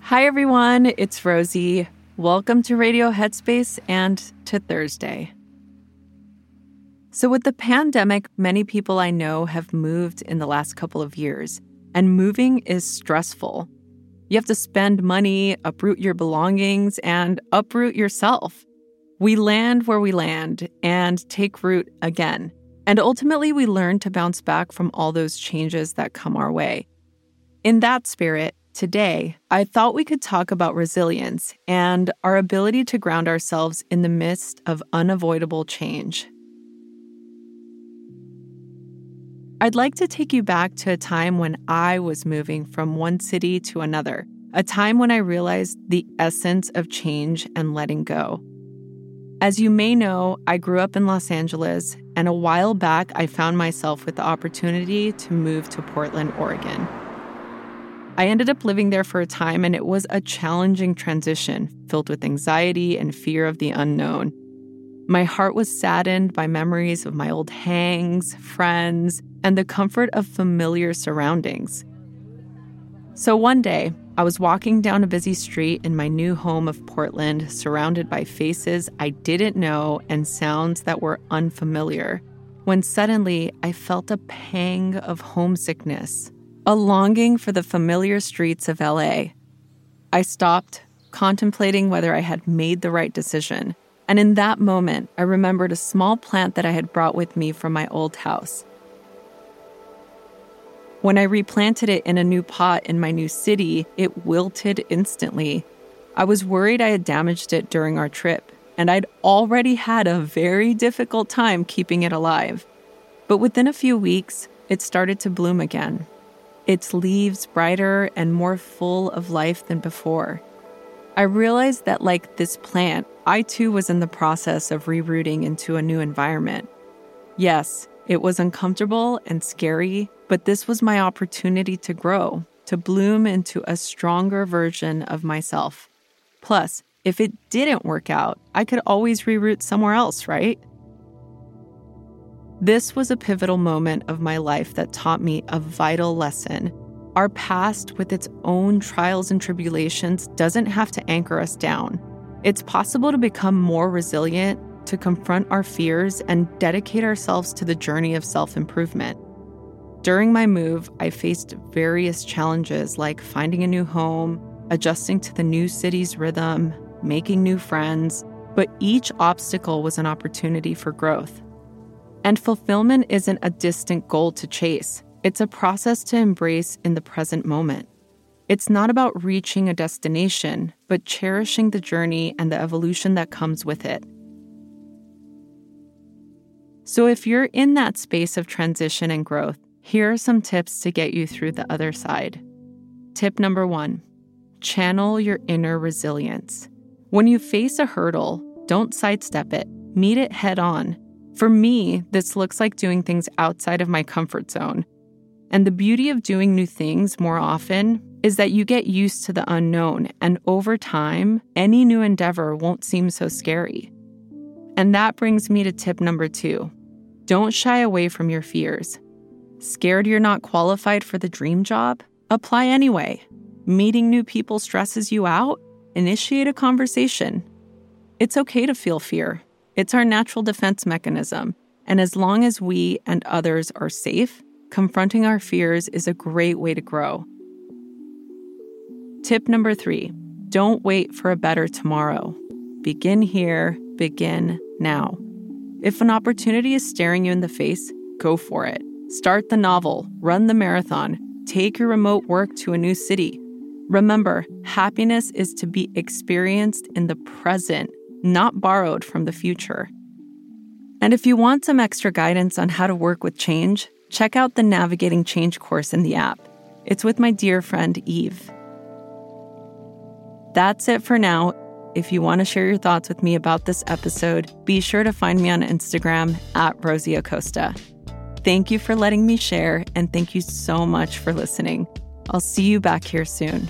Hi, everyone. It's Rosie. Welcome to Radio Headspace and to Thursday. So, with the pandemic, many people I know have moved in the last couple of years, and moving is stressful. You have to spend money, uproot your belongings, and uproot yourself. We land where we land and take root again. And ultimately, we learn to bounce back from all those changes that come our way. In that spirit, today, I thought we could talk about resilience and our ability to ground ourselves in the midst of unavoidable change. I'd like to take you back to a time when I was moving from one city to another, a time when I realized the essence of change and letting go. As you may know, I grew up in Los Angeles, and a while back I found myself with the opportunity to move to Portland, Oregon. I ended up living there for a time, and it was a challenging transition filled with anxiety and fear of the unknown. My heart was saddened by memories of my old hangs, friends, and the comfort of familiar surroundings. So one day, I was walking down a busy street in my new home of Portland, surrounded by faces I didn't know and sounds that were unfamiliar, when suddenly I felt a pang of homesickness, a longing for the familiar streets of LA. I stopped, contemplating whether I had made the right decision. And in that moment, I remembered a small plant that I had brought with me from my old house. When I replanted it in a new pot in my new city, it wilted instantly. I was worried I had damaged it during our trip, and I'd already had a very difficult time keeping it alive. But within a few weeks, it started to bloom again, its leaves brighter and more full of life than before. I realized that, like this plant, I too was in the process of rerouting into a new environment. Yes, it was uncomfortable and scary, but this was my opportunity to grow, to bloom into a stronger version of myself. Plus, if it didn't work out, I could always reroute somewhere else, right? This was a pivotal moment of my life that taught me a vital lesson our past, with its own trials and tribulations, doesn't have to anchor us down. It's possible to become more resilient, to confront our fears, and dedicate ourselves to the journey of self improvement. During my move, I faced various challenges like finding a new home, adjusting to the new city's rhythm, making new friends, but each obstacle was an opportunity for growth. And fulfillment isn't a distant goal to chase. It's a process to embrace in the present moment. It's not about reaching a destination, but cherishing the journey and the evolution that comes with it. So, if you're in that space of transition and growth, here are some tips to get you through the other side. Tip number one channel your inner resilience. When you face a hurdle, don't sidestep it, meet it head on. For me, this looks like doing things outside of my comfort zone and the beauty of doing new things more often is that you get used to the unknown, and over time, any new endeavor won't seem so scary. And that brings me to tip number two don't shy away from your fears. Scared you're not qualified for the dream job? Apply anyway. Meeting new people stresses you out? Initiate a conversation. It's okay to feel fear, it's our natural defense mechanism. And as long as we and others are safe, confronting our fears is a great way to grow. Tip number three don't wait for a better tomorrow. Begin here, begin now. If an opportunity is staring you in the face, go for it. Start the novel, run the marathon, take your remote work to a new city. Remember, happiness is to be experienced in the present, not borrowed from the future. And if you want some extra guidance on how to work with change, check out the Navigating Change course in the app. It's with my dear friend Eve. That's it for now. If you want to share your thoughts with me about this episode, be sure to find me on Instagram at Rosie Acosta. Thank you for letting me share, and thank you so much for listening. I'll see you back here soon.